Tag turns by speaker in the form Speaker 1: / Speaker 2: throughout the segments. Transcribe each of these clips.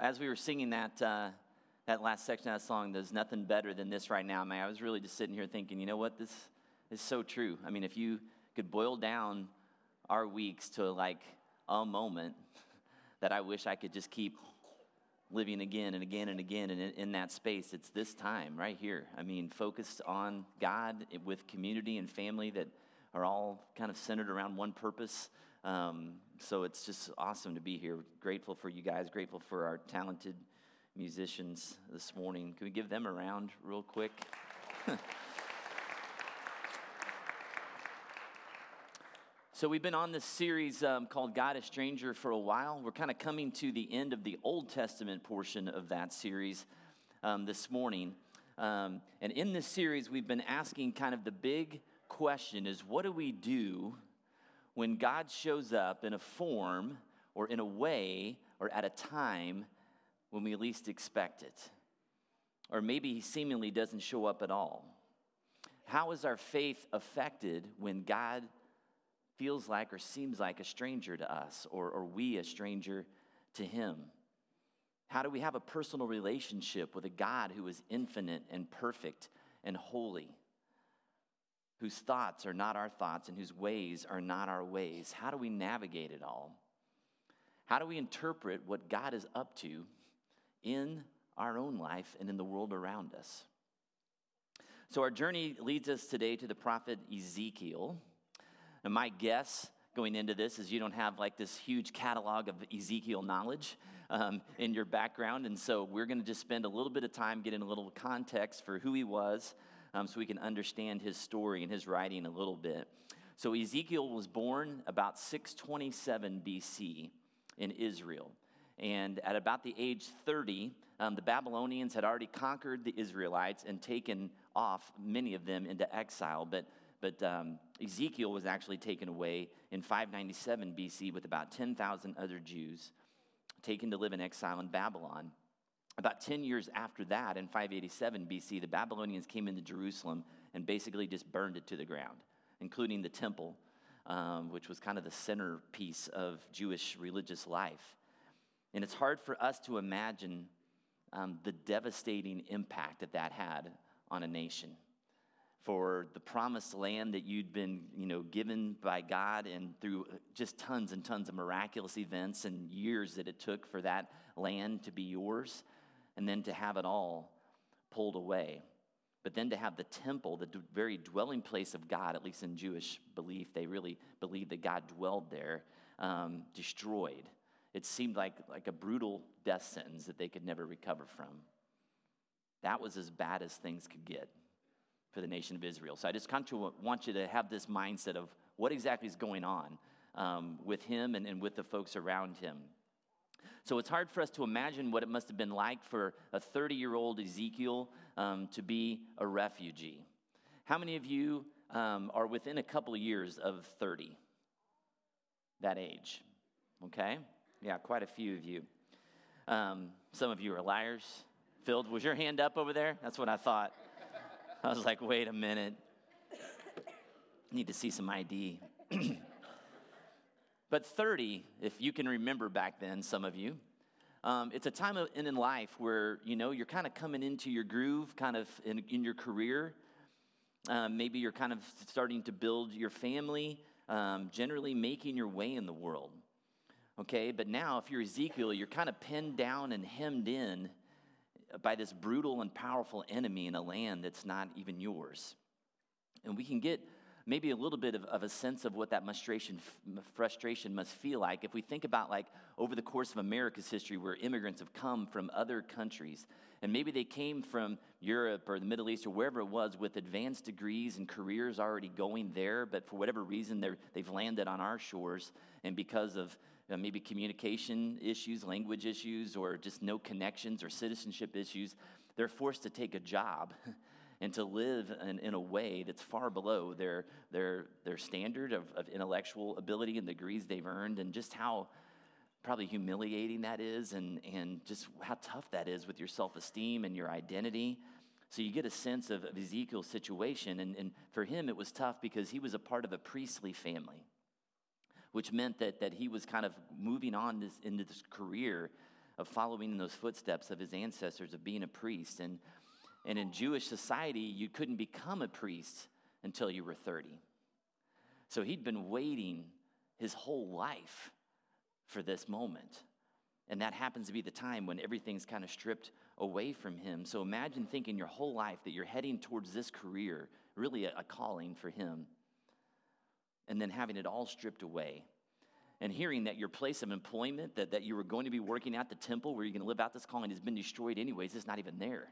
Speaker 1: as we were singing that, uh, that last section of that song, there's nothing better than this right now, man. I was really just sitting here thinking, you know what? This is so true. I mean, if you could boil down our weeks to like a moment that I wish I could just keep living again and again and again and in, in, that space it's this time right here i mean focused on god with community and family that are all kind of centered around one purpose um, so it's just awesome to be here grateful for you guys grateful for our talented musicians this morning can we give them a round real quick So, we've been on this series um, called God a Stranger for a while. We're kind of coming to the end of the Old Testament portion of that series um, this morning. Um, and in this series, we've been asking kind of the big question is what do we do when God shows up in a form or in a way or at a time when we least expect it? Or maybe he seemingly doesn't show up at all. How is our faith affected when God feels like or seems like a stranger to us, or, or we a stranger to him? How do we have a personal relationship with a God who is infinite and perfect and holy, whose thoughts are not our thoughts and whose ways are not our ways? How do we navigate it all? How do we interpret what God is up to in our own life and in the world around us? So, our journey leads us today to the prophet Ezekiel. And my guess going into this is you don't have like this huge catalog of Ezekiel knowledge um, in your background. And so we're going to just spend a little bit of time getting a little context for who he was um, so we can understand his story and his writing a little bit. So Ezekiel was born about 627 BC in Israel. And at about the age 30, um, the Babylonians had already conquered the Israelites and taken off many of them into exile. But but um, Ezekiel was actually taken away in 597 BC with about 10,000 other Jews taken to live in exile in Babylon. About 10 years after that, in 587 BC, the Babylonians came into Jerusalem and basically just burned it to the ground, including the temple, um, which was kind of the centerpiece of Jewish religious life. And it's hard for us to imagine um, the devastating impact that that had on a nation for the promised land that you'd been, you know, given by God and through just tons and tons of miraculous events and years that it took for that land to be yours and then to have it all pulled away. But then to have the temple, the very dwelling place of God, at least in Jewish belief, they really believed that God dwelled there, um, destroyed. It seemed like, like a brutal death sentence that they could never recover from. That was as bad as things could get for the nation of Israel. So I just kind of want you to have this mindset of what exactly is going on um, with him and, and with the folks around him. So it's hard for us to imagine what it must have been like for a 30 year old Ezekiel um, to be a refugee. How many of you um, are within a couple of years of 30? That age. Okay? Yeah, quite a few of you. Um, some of you are liars. Phil, was your hand up over there? That's what I thought. I was like, wait a minute. Need to see some ID. but 30, if you can remember back then, some of you, um, it's a time in life where, you know, you're kind of coming into your groove, kind of in, in your career. Um, maybe you're kind of starting to build your family, um, generally making your way in the world. Okay, but now if you're Ezekiel, you're kind of pinned down and hemmed in by this brutal and powerful enemy in a land that's not even yours. And we can get maybe a little bit of, of a sense of what that frustration, frustration must feel like. If we think about like over the course of America's history where immigrants have come from other countries and maybe they came from Europe or the Middle East or wherever it was with advanced degrees and careers already going there, but for whatever reason they've landed on our shores and because of uh, maybe communication issues, language issues, or just no connections or citizenship issues, they're forced to take a job and to live in, in, a way that's far below their, their, their standard of, of intellectual ability and degrees they've earned, and just how probably humiliating that is, and, and just how tough that is with your self esteem and your identity. So you get a sense of, of Ezekiel's situation, and, and for him it was tough because he was a part of a priestly family which meant that, that he was kind of moving on this, into this career of following in those footsteps of his ancestors, of being a priest. And, and in Jewish society, you couldn't become a priest until you were 30. So he'd been waiting his whole life for this moment. And that happens to be the time when everything's kind of stripped away from him. So imagine thinking your whole life that you're heading towards this career, really a, calling for him, and then having it all stripped away. And hearing that your place of employment, that, that you were going to be working at the temple where you're going to live out this calling, has been destroyed anyways, it's not even there.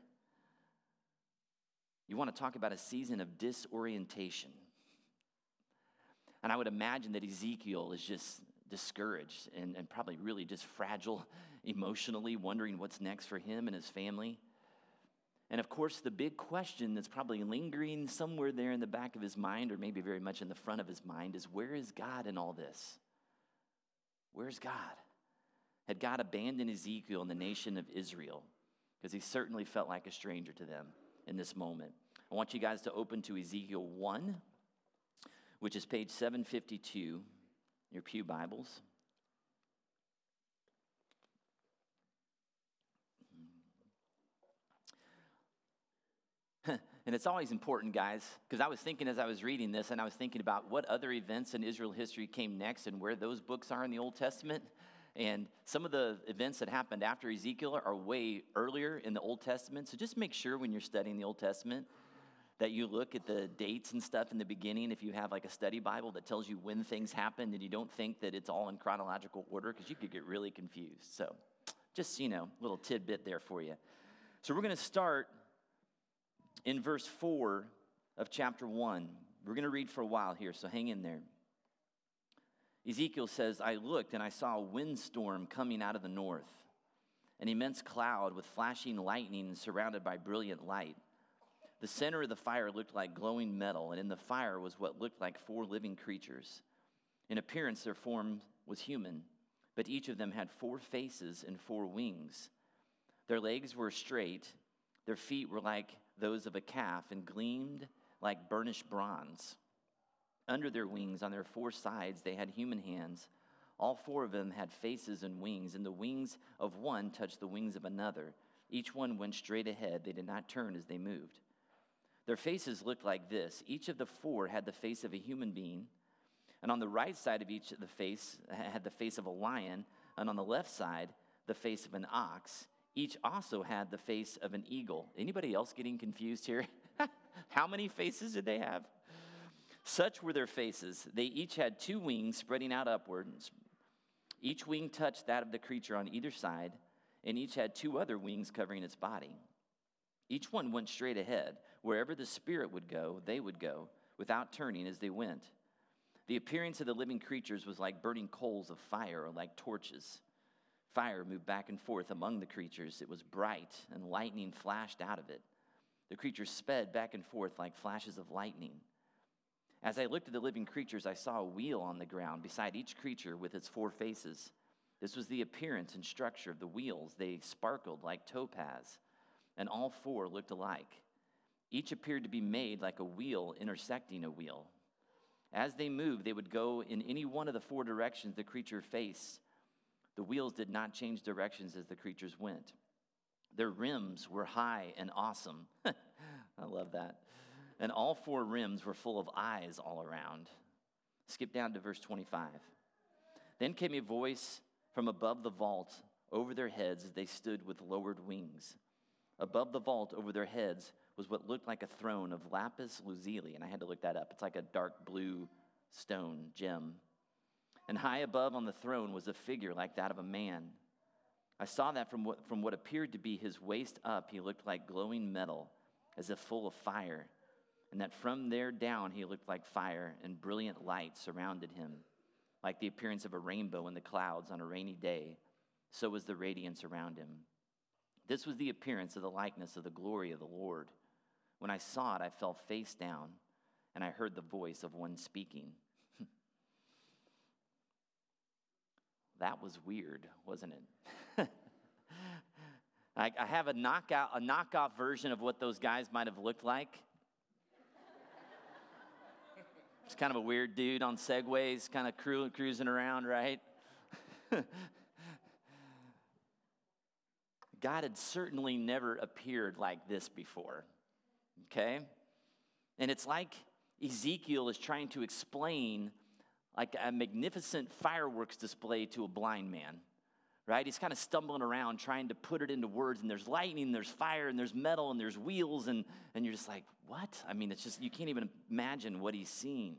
Speaker 1: You want to talk about a season of disorientation. And I would imagine that Ezekiel is just discouraged and, and probably really just fragile emotionally, wondering what's next for him and his family. And of course, the big question that's probably lingering somewhere there in the back of his mind, or maybe very much in the front of his mind, is where is God in all this? Where's God? Had God abandoned Ezekiel and the nation of Israel? Because he certainly felt like a stranger to them in this moment. I want you guys to open to Ezekiel 1, which is page 752 your Pew Bibles. and it's always important, guys, because I was thinking as I was reading this, and I was thinking about what other events in Israel history came next and where those books are in the Old Testament. And some of the events that happened after Ezekiel are way earlier in the Old Testament. So just make sure when you're studying the Old Testament that you look at the dates and stuff in the beginning if you have like a study Bible that tells you when things happened and you don't think that it's all in chronological order because you could get really confused. So, just, you know, little tidbit there for you. So, we're going to start in verse 4 of chapter 1. We're going to read for a while here, so hang in there. Ezekiel says, I looked and I saw a windstorm coming out of the north, an immense cloud with flashing lightning surrounded by brilliant light. The center of the fire looked like glowing metal, and in the fire was what looked like four living creatures. In appearance, their form was human, but each of them had four faces and four wings. Their legs were straight, their feet were like those of a calf, and gleamed like burnished bronze. Under their wings, on their four sides, they had human hands. All four of them had faces and wings, and the wings of one touched the wings of another. Each one went straight ahead, they did not turn as they moved. Their faces looked like this. Each of the four had the face of a human being, and on the right side of each of the face had the face of a lion, and on the left side the face of an ox. Each also had the face of an eagle. Anybody else getting confused here? How many faces did they have? Such were their faces. They each had two wings spreading out upwards. Each wing touched that of the creature on either side, and each had two other wings covering its body. Each one went straight ahead. Wherever the Spirit would go, they would go, without turning as they went. The appearance of the living creatures was like burning coals of fire or like torches. Fire moved back and forth among the creatures. It was bright, and lightning flashed out of it. The creatures sped back and forth like flashes of lightning. As I looked at the living creatures, I saw a wheel on the ground beside each creature with its four faces. This was the appearance and structure of the wheels. They sparkled like topaz and all four looked alike. Each appeared to be made like a wheel intersecting a wheel. As they moved, they would go in any one of the four directions the creature faced. The wheels did not change directions as the creatures went. Their rims were high and awesome. I love that. And all four rims were full of eyes all around. Skip down to verse 25. Then came a voice from above the vault over their heads as they stood with lowered wings. Above the vault over their heads was what looked like a throne of lapis lazuli, and I had to look that up. It's like a dark blue stone gem. And high above on the throne was a figure like that of a man. I saw that from what, from what appeared to be his waist up, he looked like glowing metal, as if full of fire. And that from there down, he looked like fire, and brilliant light surrounded him, like the appearance of a rainbow in the clouds on a rainy day. So was the radiance around him. This was the appearance of the likeness of the glory of the Lord. When I saw it, I fell face down, and I heard the voice of one speaking. that was weird, wasn't it? I, have a knockout, a knockoff version of what those guys might have looked like. It's kind of a weird dude on segways, kind of cru- cruising around, right? God had certainly never appeared like this before. Okay? And it's like Ezekiel is trying to explain like a magnificent fireworks display to a blind man right? He's kind of stumbling around trying to put it into words, and there's lightning, there's fire, and there's metal, and there's wheels, and, and you're just like, what? I mean, it's just, you can't even imagine what he's seeing.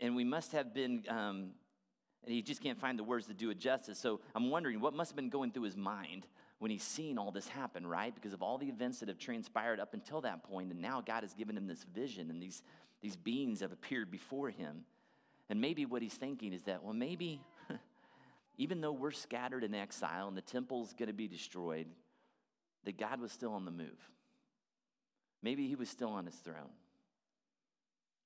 Speaker 1: And we must have been, um, and he just can't find the words to do it justice. So I'm wondering what must have been going through his mind when he's seen all this happen, right? Because of all the events that have transpired up until that point, and now God has given him this vision, and these, these beings have appeared before him. And maybe what he's thinking is that, well, maybe even though we're scattered in exile and the temple's going to be destroyed, that God was still on the move. Maybe he was still on his throne.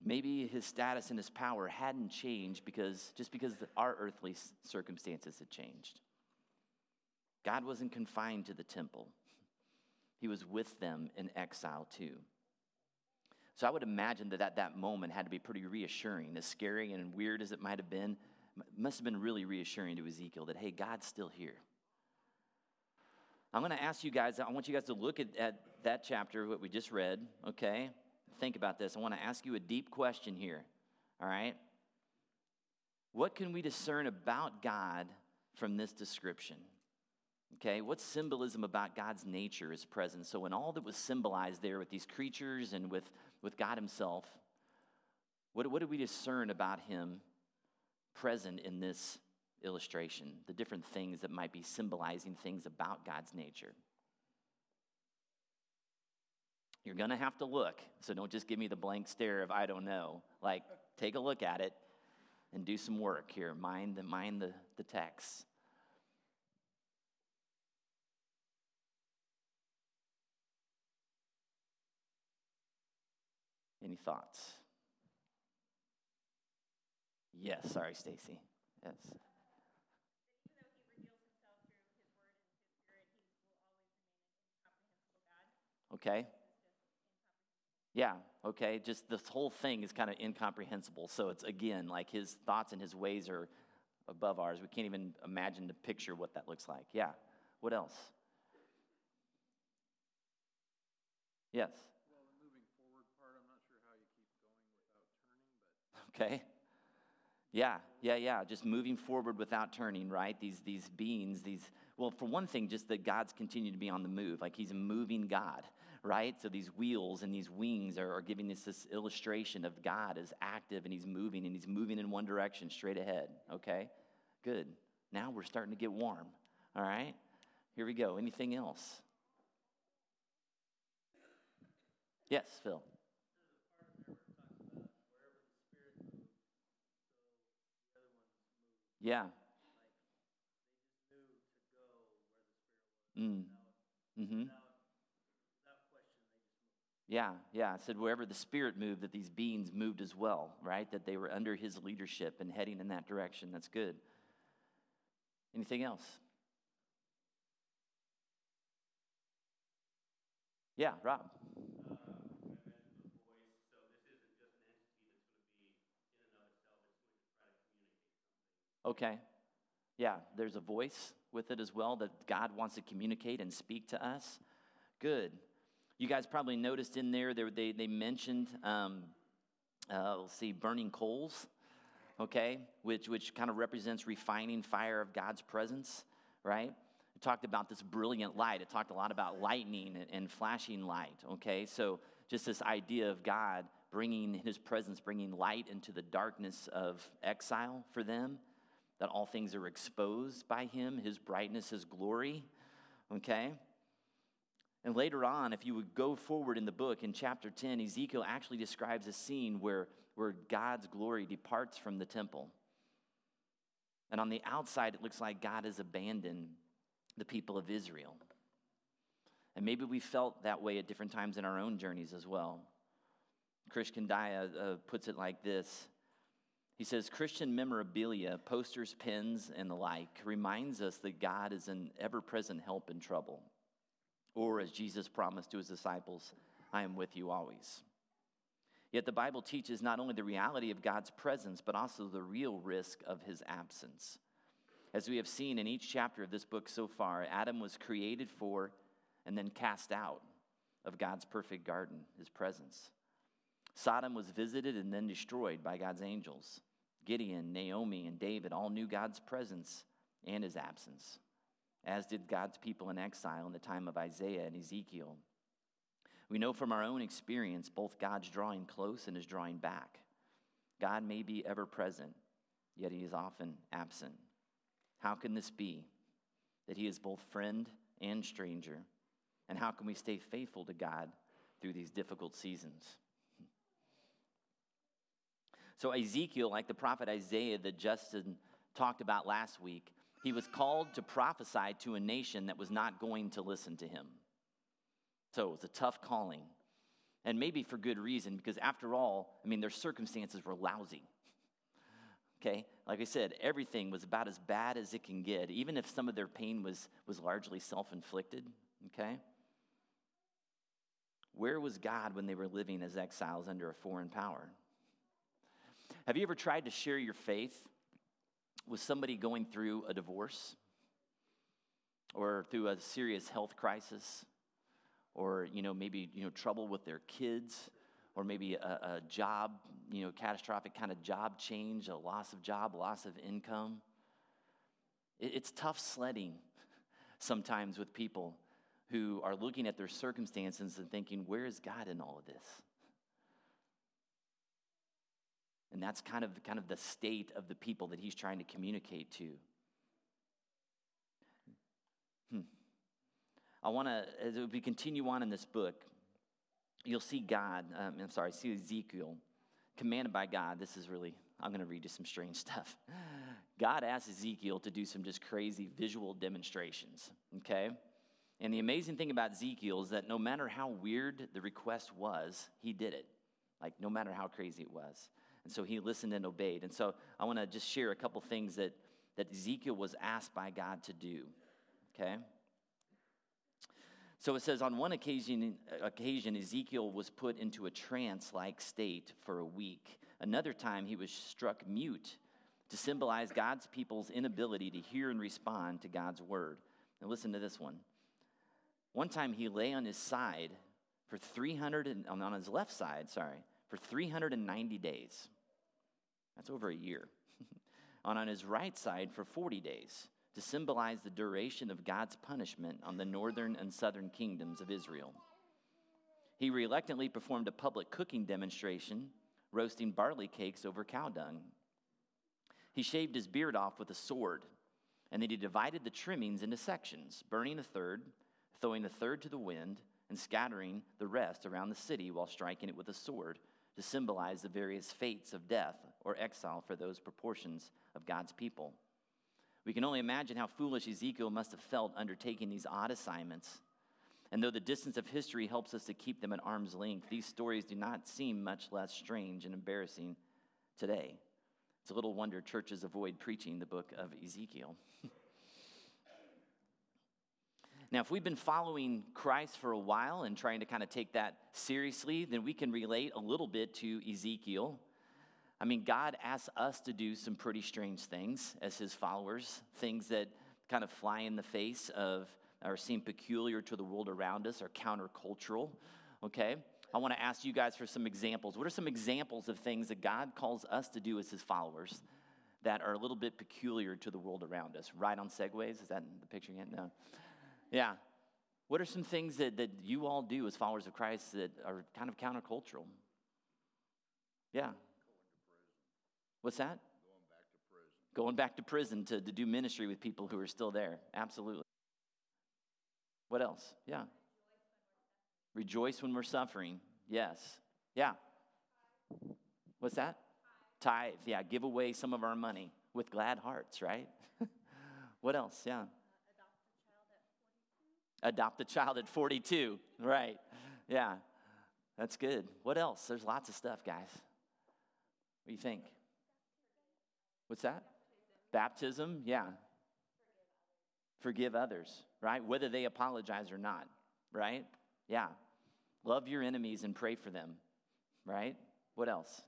Speaker 1: Maybe his status and his power hadn't changed because just because our earthly circumstances had changed. God wasn't confined to the temple. He was with them in exile too. So I would imagine that at that moment had to be pretty reassuring, as scary and weird as it might have been must have been really reassuring to Ezekiel that, hey, God's still here. I'm going to ask you guys, I want you guys to look at, at that chapter, what we just read, okay? Think about this. I want to ask you a deep question here, all right? What can we discern about God from this description? Okay, what symbolism about God's nature is present? So, in all that was symbolized there with these creatures and with, with God Himself, what, what do we discern about Him present in this illustration, the different things that might be symbolizing things about God's nature. You're going to have to look, so don't just give me the blank stare of I don't know. Like, take a look at it and do some work here. Mind the, mind the, the text. Any thoughts? Yes, sorry, Stacy. Yes. Okay. Yeah, okay. Just this whole thing is kind of incomprehensible. So it's again like his thoughts and his ways are above ours. We can't even imagine to picture what that looks like. Yeah. What else? Yes.
Speaker 2: Well, the moving forward part, I'm not sure how you keep going without turning,
Speaker 1: but. Okay. Yeah, yeah, yeah. Just moving forward without turning, right? These these beings, these well, for one thing, just that God's continued to be on the move. Like he's a moving God, right? So these wheels and these wings are, are giving us this illustration of God as active and he's moving and he's moving in one direction straight ahead. Okay? Good. Now we're starting to get warm. All right? Here we go. Anything else? Yes, Phil. Yeah. Mm. Mm-hmm. Yeah, yeah. I said wherever the Spirit moved, that these beings moved as well, right? That they were under His leadership and heading in that direction. That's good. Anything else? Yeah, Rob. Okay. Yeah, there's a voice with it as well that God wants to communicate and speak to us. Good. You guys probably noticed in there, they, they mentioned, um, uh, let's see, burning coals, okay, which, which kind of represents refining fire of God's presence, right? It talked about this brilliant light. It talked a lot about lightning and, and flashing light, okay? So just this idea of God bringing his presence, bringing light into the darkness of exile for them that all things are exposed by him, his brightness, his glory. Okay? And later on, if you would go forward in the book in chapter 10, Ezekiel actually describes a scene where, where God's glory departs from the temple. And on the outside, it looks like God has abandoned the people of Israel. And maybe we felt that way at different times in our own journeys as well. Krish Kandiah uh, puts it like this he says Christian memorabilia, posters, pins, and the like reminds us that God is an ever present help in trouble. Or, as Jesus promised to his disciples, I am with you always. Yet the Bible teaches not only the reality of God's presence, but also the real risk of his absence. As we have seen in each chapter of this book so far, Adam was created for and then cast out of God's perfect garden, his presence. Sodom was visited and then destroyed by God's angels. Gideon, Naomi, and David all knew God's presence and his absence, as did God's people in exile in the time of Isaiah and Ezekiel. We know from our own experience both God's drawing close and his drawing back. God may be ever present, yet he is often absent. How can this be? That he is both friend and stranger? And how can we stay faithful to God through these difficult seasons? So, Ezekiel, like the prophet Isaiah that Justin talked about last week, he was called to prophesy to a nation that was not going to listen to him. So, it was a tough calling. And maybe for good reason, because after all, I mean, their circumstances were lousy. Okay? Like I said, everything was about as bad as it can get, even if some of their pain was, was largely self inflicted. Okay? Where was God when they were living as exiles under a foreign power? Have you ever tried to share your faith with somebody going through a divorce? Or through a serious health crisis? Or you know maybe you know trouble with their kids? Or maybe a, a job you know catastrophic kind of job change a loss of job loss of income? It, it's tough sledding sometimes with people who are looking at their circumstances and thinking where is god in all of this and that's kind of, kind of the state of the people that he's trying to communicate to. Hmm. I want to, as we continue on in this book, you'll see God, um, I'm sorry, see Ezekiel commanded by God. This is really, I'm going to read you some strange stuff. God asked Ezekiel to do some just crazy visual demonstrations, okay? And the amazing thing about Ezekiel is that no matter how weird the request was, he did it. Like, no matter how crazy it was. And so he listened and obeyed. And so I want to just share a couple things that, that Ezekiel was asked by God to do. Okay? So it says on one occasion, occasion Ezekiel was put into a trance like state for a week. Another time, he was struck mute to symbolize God's people's inability to hear and respond to God's word. Now, listen to this one. One time, he lay on his side for 300, and, on his left side, sorry, for 390 days. That's over a year. and on his right side for 40 days to symbolize the duration of God's punishment on the northern and southern kingdoms of Israel. He reluctantly performed a public cooking demonstration, roasting barley cakes over cow dung. He shaved his beard off with a sword, and then he divided the trimmings into sections, burning a third, throwing a third to the wind, and scattering the rest around the city while striking it with a sword to symbolize the various fates of death or exile for those proportions of God's people. We can only imagine how foolish Ezekiel must have felt undertaking these odd assignments. And though the distance of history helps us to keep them at arm's length, these stories do not seem much less strange and embarrassing today. It's a little wonder churches avoid preaching the book of Ezekiel. Now, if we've been following Christ for a while and trying to kind of take that seriously, then we can relate a little bit to Ezekiel. I mean, God asks us to do some pretty strange things as his followers, things that kind of fly in the face of or seem peculiar to the world around us or countercultural. Okay? I want to ask you guys for some examples. What are some examples of things that God calls us to do as his followers that are a little bit peculiar to the world around us? Ride on segways? Is that the picture yet? No. Yeah. What are some things that, that you all do as followers of Christ that are kind of countercultural? Yeah. What's that? Going back to prison. Back to, to do ministry with people who are still there. Absolutely. What else? Yeah. Rejoice when we're suffering. Yes. Yeah. What's that? Tithe. Yeah. Give away some of our money with glad hearts, right? what else? Yeah adopt a child at 42. Right. Yeah. That's good. What else? There's lots of stuff, guys. What do you think? What's that? Baptism, yeah. Forgive others, right? Whether they apologize or not, right? Yeah. Love your enemies and pray for them, right? What else?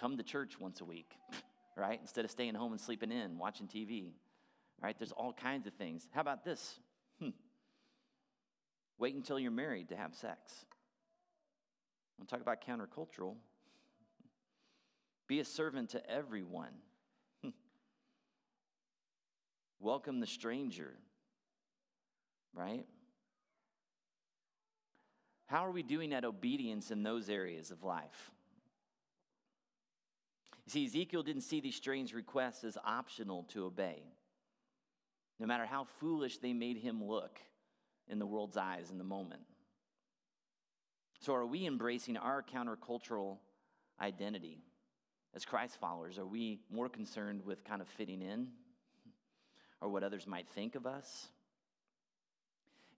Speaker 1: Come to church once a week, right? Instead of staying home and sleeping in, watching TV, right? There's all kinds of things. How about this? Hmm. Wait until you're married to have sex. Talk about countercultural. Be a servant to everyone. Welcome the stranger, right? How are we doing at obedience in those areas of life? You see, Ezekiel didn't see these strange requests as optional to obey, no matter how foolish they made him look in the world's eyes in the moment. So, are we embracing our countercultural identity as Christ followers? Are we more concerned with kind of fitting in or what others might think of us?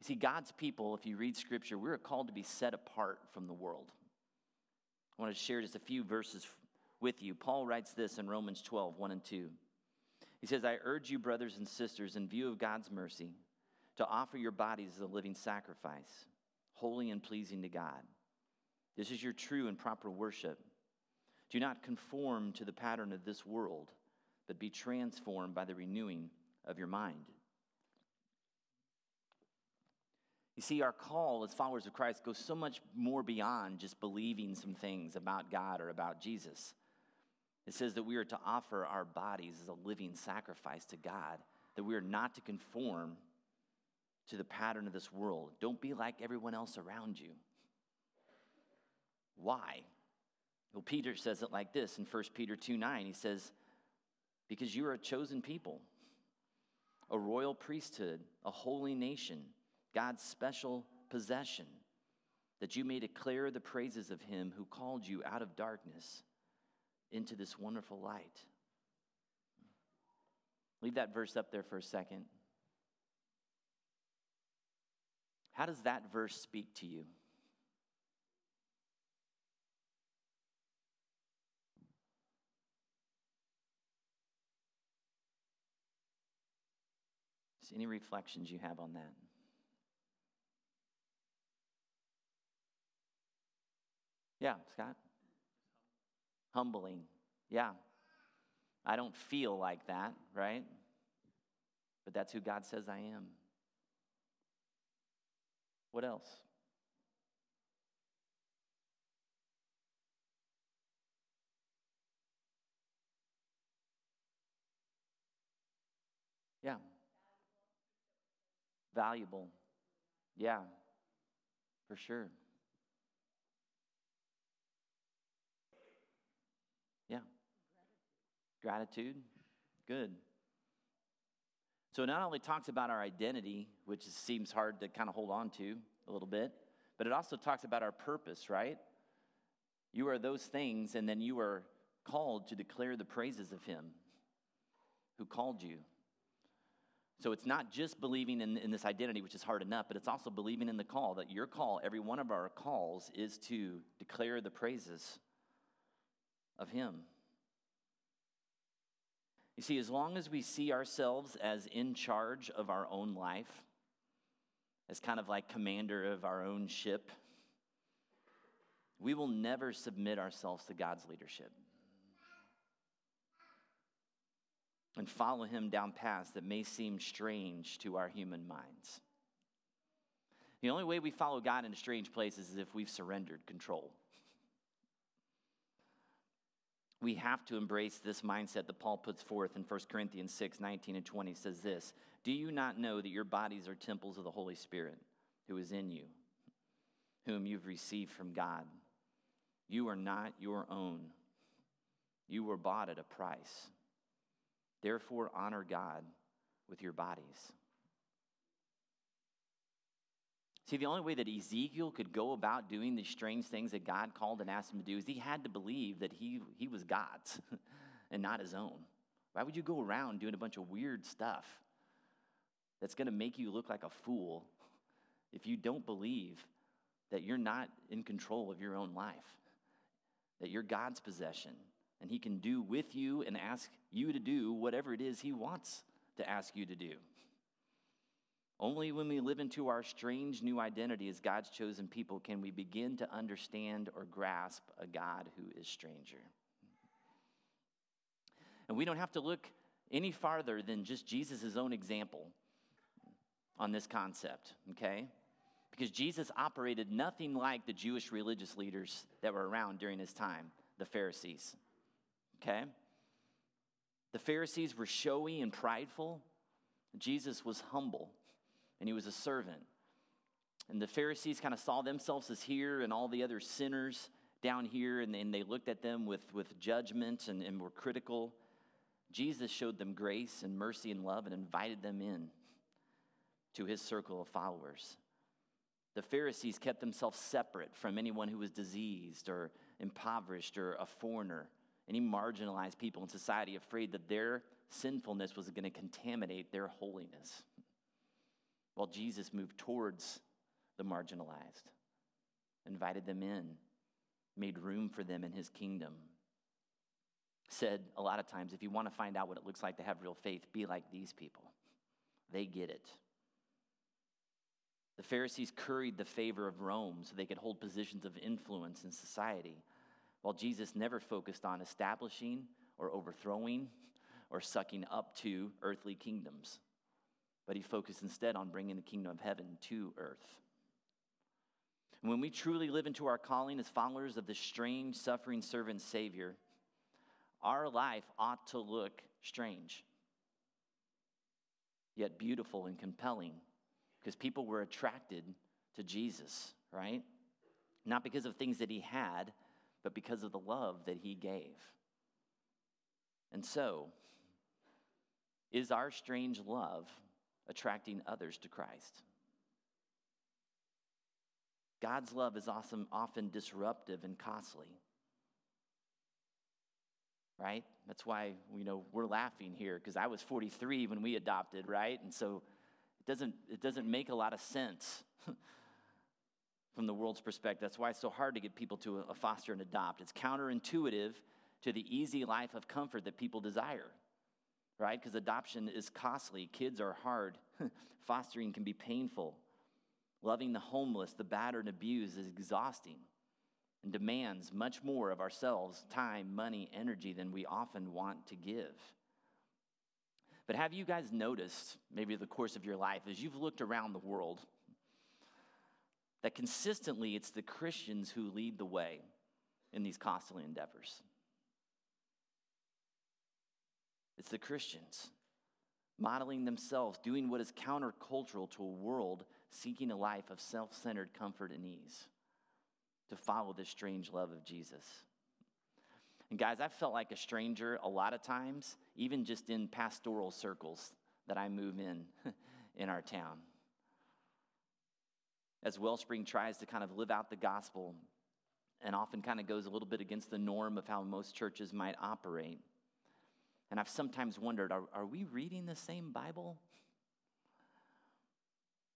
Speaker 1: You see, God's people, if you read scripture, we're called to be set apart from the world. I want to share just a few verses with you. Paul writes this in Romans 12, 1 and 2. He says, I urge you, brothers and sisters, in view of God's mercy, to offer your bodies as a living sacrifice, holy and pleasing to God. This is your true and proper worship. Do not conform to the pattern of this world, but be transformed by the renewing of your mind You see, our call as followers of Christ goes so much more beyond just believing some things about God or about Jesus. It says that we are to offer our bodies as a living sacrifice to God, that we are not to conform to the pattern of this world. Don't be like everyone else around you. Why? Well, Peter says it like this in 1 Peter 2 9. He says, Because you are a chosen people, a royal priesthood, a holy nation God's special possession, that you may declare the praises of him who called you out of darkness into this wonderful light. Leave that verse up there for a second. How does that verse speak to you? Any reflections you have on that? Yeah, Scott? Humbling. Yeah. I don't feel like that, right? But that's who God says I am. What else? Yeah. Valuable. Yeah, for sure. Yeah. Gratitude? Good. So it not only talks about our identity, which seems hard to kind of hold on to a little bit, but it also talks about our purpose, right? You are those things, and then you are called to declare the praises of Him who called you. So it's not just believing in, in this identity, which is hard enough, but it's also believing in the call that your call, every one of our calls, is to declare the praises of Him. You see, as long as we see ourselves as in charge of our own life, as kind of like commander of our own ship, we will never submit ourselves to God's leadership and follow Him down paths that may seem strange to our human minds. The only way we follow God into strange places is if we've surrendered control we have to embrace this mindset that Paul puts forth in 1 Corinthians 6 19 and 20 says this Do you not know that your bodies are temples of the Holy Spirit who is in you, whom you've received from God? You are not your own, you were bought at a price. Therefore, honor God with your bodies. See, the only way that Ezekiel could go about doing these strange things that God called and asked him to do is he had to believe that he, he was God's and not his own. Why would you go around doing a bunch of weird stuff that's going to make you look like a fool if you don't believe that you're not in control of your own life, that you're God's possession, and he can do with you and ask you to do whatever it is he wants to ask you to do? Only when we live into our strange new identity as God's chosen people can we begin to understand or grasp a God who is stranger. And we don't have to look any farther than just Jesus' own example on this concept, okay? Because Jesus operated nothing like the Jewish religious leaders that were around during his time, the Pharisees, okay? The Pharisees were showy and prideful. Jesus was humble and he was a servant. And the Pharisees kind of saw themselves as here and all the other sinners down here, and, and they looked at them with, with judgment and, and were critical. Jesus showed them grace and mercy and love and invited them in to his circle of followers. The Pharisees kept themselves separate from anyone who was diseased or impoverished or a foreigner, any marginalized people in society, afraid that their sinfulness was going to contaminate their holiness. While Jesus moved towards the marginalized, invited them in, made room for them in his kingdom. Said a lot of times, if you want to find out what it looks like to have real faith, be like these people. They get it. The Pharisees curried the favor of Rome so they could hold positions of influence in society, while Jesus never focused on establishing or overthrowing or sucking up to earthly kingdoms, but he focused instead on bringing the kingdom of heaven to earth. And when we truly live into our calling as followers of the strange, suffering servant Savior, our life ought to look strange, yet beautiful and compelling because people were attracted to Jesus, right? Not because of things that he had, but because of the love that he gave. And so, is our strange love attracting others to Christ? God's love is awesome, often disruptive and costly. Right? That's why you know we're laughing here because I was 43 when we adopted, right? And so it doesn't, it doesn't make a lot of sense from the world's perspective. That's why it's so hard to get people to foster and adopt. It's counterintuitive to the easy life of comfort that people desire, right? Because adoption is costly, kids are hard, fostering can be painful. Loving the homeless, the battered, and abused is exhausting and demands much more of ourselves time, money, energy than we often want to give. But have you guys noticed, maybe the course of your life, as you've looked around the world, that consistently it's the Christians who lead the way in these costly endeavors? It's the Christians modeling themselves, doing what is countercultural to a world seeking a life of self centered comfort and ease to follow this strange love of Jesus. And guys, I've felt like a stranger a lot of times, even just in pastoral circles that I move in in our town. As Wellspring tries to kind of live out the gospel and often kind of goes a little bit against the norm of how most churches might operate. And I've sometimes wondered are, are we reading the same Bible?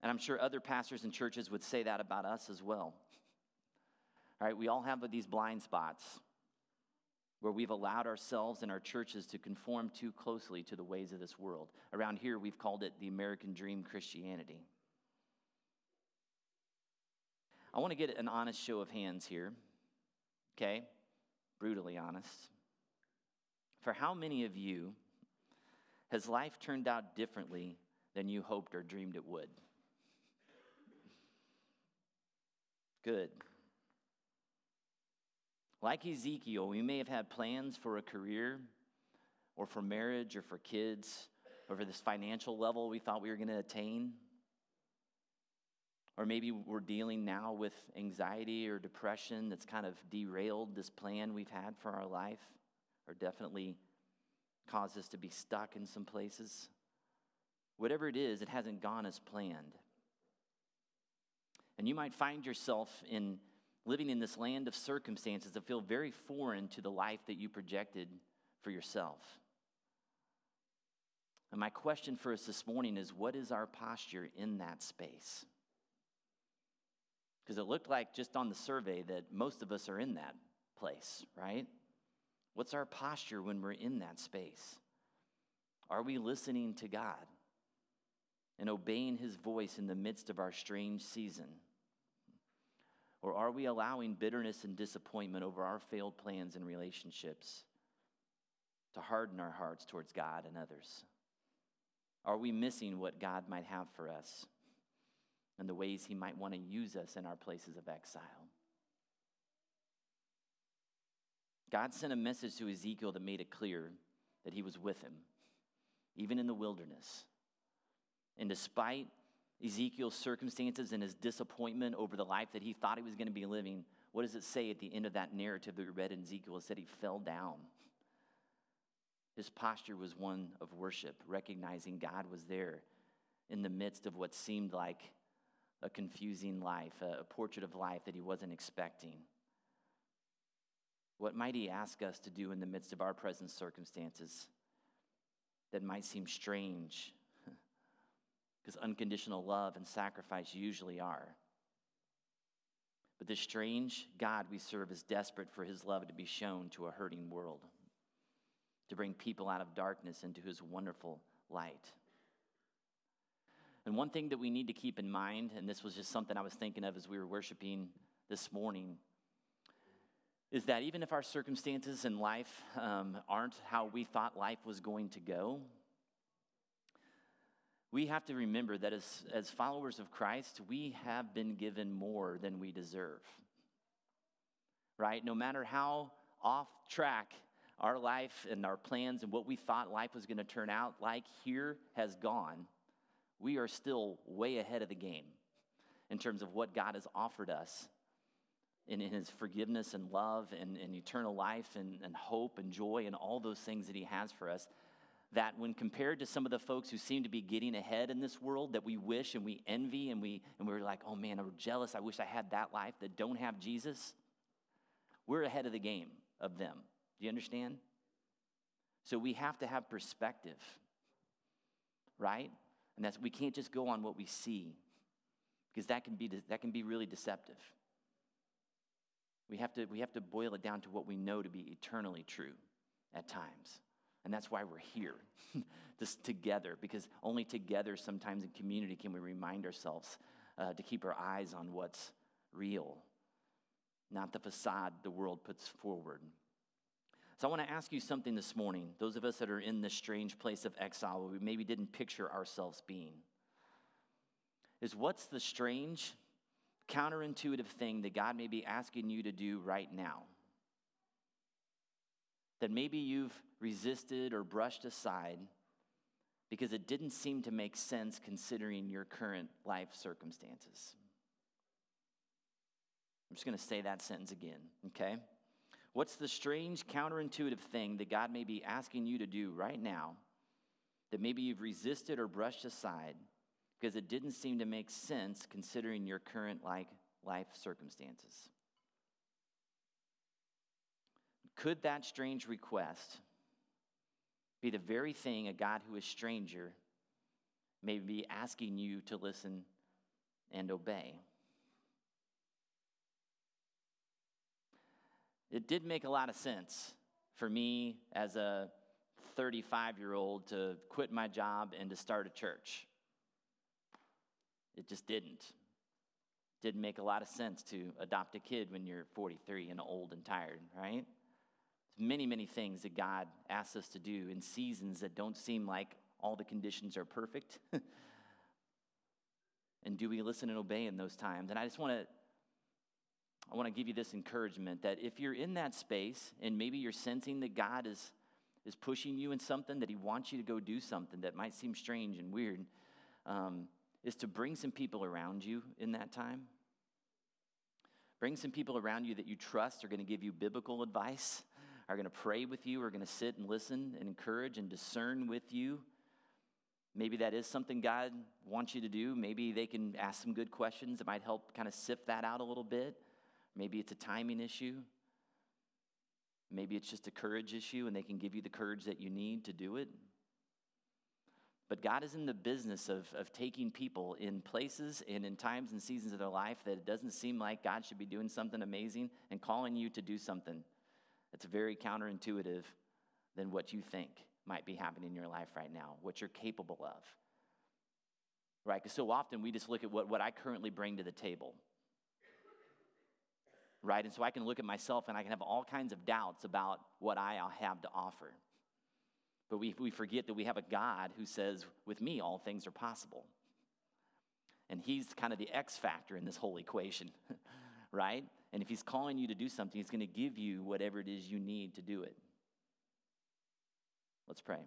Speaker 1: And I'm sure other pastors and churches would say that about us as well. All right, we all have these blind spots where we've allowed ourselves and our churches to conform too closely to the ways of this world. Around here, we've called it the American Dream Christianity. I want to get an honest show of hands here, okay? Brutally honest. For how many of you has life turned out differently than you hoped or dreamed it would? Good. Like Ezekiel, we may have had plans for a career or for marriage or for kids or for this financial level we thought we were going to attain. Or maybe we're dealing now with anxiety or depression that's kind of derailed this plan we've had for our life, or definitely caused us to be stuck in some places. Whatever it is, it hasn't gone as planned. And you might find yourself in living in this land of circumstances that feel very foreign to the life that you projected for yourself. And my question for us this morning is what is our posture in that space? Because it looked like just on the survey that most of us are in that place, right? What's our posture when we're in that space? Are we listening to God and obeying His voice in the midst of our strange season? Or are we allowing bitterness and disappointment over our failed plans and relationships to harden our hearts towards God and others? Are we missing what God might have for us and the ways He might want to use us in our places of exile? God sent a message to Ezekiel that made it clear that He was with him, even in the wilderness. And despite Ezekiel's circumstances and his disappointment over the life that he thought he was going to be living, what does it say at the end of that narrative that we read in Ezekiel? It said he fell down. His posture was one of worship, recognizing God was there in the midst of what seemed like a confusing life, a portrait of life that he wasn't expecting. What might he ask us to do in the midst of our present circumstances that might seem strange? Because unconditional love and sacrifice usually are. But the strange God we serve is desperate for his love to be shown to a hurting world, to bring people out of darkness into his wonderful light. And one thing that we need to keep in mind, and this was just something I was thinking of as we were worshiping this morning, is that even if our circumstances in life um, aren't how we thought life was going to go, we have to remember that as, as followers of Christ, we have been given more than we deserve. Right? No matter how off track our life and our plans and what we thought life was going to turn out like here has gone, we are still way ahead of the game in terms of what God has offered us in, in his forgiveness and love and, and eternal life and, and hope and joy and all those things that he has for us that when compared to some of the folks who seem to be getting ahead in this world that we wish and we envy and we and we're like oh man i'm jealous. I wish i had that life that don't have jesus we're ahead of the game of them. Do you understand? So we have to have perspective right? And that's we can't just go on what we see because that can be that can be really deceptive we have to we have to boil it down to what we know to be eternally true at times and that's why we're here, this together, because only together, sometimes in community, can we remind ourselves uh, to keep our eyes on what's real, not the facade the world puts forward. So I want to ask you something this morning, those of us that are in this strange place of exile where we maybe didn't picture ourselves being. Is what's the strange, counterintuitive thing that God may be asking you to do right now? That maybe you've resisted or brushed aside because it didn't seem to make sense considering your current life circumstances. I'm just going to say that sentence again, okay? What's the strange, counterintuitive thing that God may be asking you to do right now that maybe you've resisted or brushed aside because it didn't seem to make sense considering your current like life circumstances? Could that strange request be the very thing a God who is stranger may be asking you to listen and obey. It did make a lot of sense for me as a 35 year old to quit my job and to start a church. It just didn't. Didn't make a lot of sense to adopt a kid when you're 43 and old and tired, right? many, many things that God asks us to do in seasons that don't seem like all the conditions are perfect. and do we listen and obey in those times? And I just want to I want to give you this encouragement that if you're in that space and maybe you're sensing that God is is pushing you in something that He wants you to go do something that might seem strange and weird, um, is to bring some people around you in that time. Bring some people around you that you trust are going to give you biblical advice are going to pray with you, are going to sit and listen and encourage and discern with you. Maybe that is something God wants you to do. Maybe they can ask some good questions that might help kind of sift that out a little bit. Maybe it's a timing issue. Maybe it's just a courage issue and they can give you the courage that you need to do it. But God is in the business of, of taking people in places and in times and seasons of their life that it doesn't seem like God should be doing something amazing and calling you to do something that's very counterintuitive than what you think might be happening in your life right now, what you're capable of. Right? Because so often we just look at what, what I currently bring to the table. Right? And so I can look at myself and I can have all kinds of doubts about what I have to offer. But we, we forget that we have a God who says, With me, all things are possible. And he's kind of the X factor in this whole equation, right? And if he's calling you to do something, he's going to give you whatever it is you need to do it. Let's pray.